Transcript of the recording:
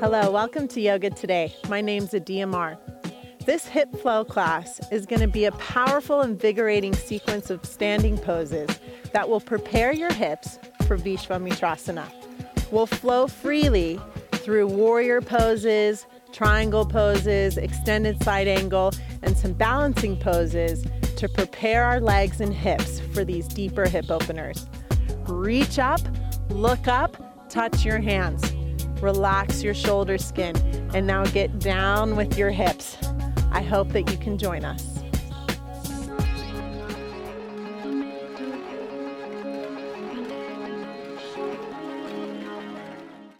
Hello, welcome to Yoga Today. My name's Adi Amar. This hip flow class is going to be a powerful, invigorating sequence of standing poses that will prepare your hips for Vishwamitrasana. We'll flow freely through warrior poses, triangle poses, extended side angle, and some balancing poses to prepare our legs and hips for these deeper hip openers. Reach up, look up, touch your hands. Relax your shoulder skin, and now get down with your hips. I hope that you can join us.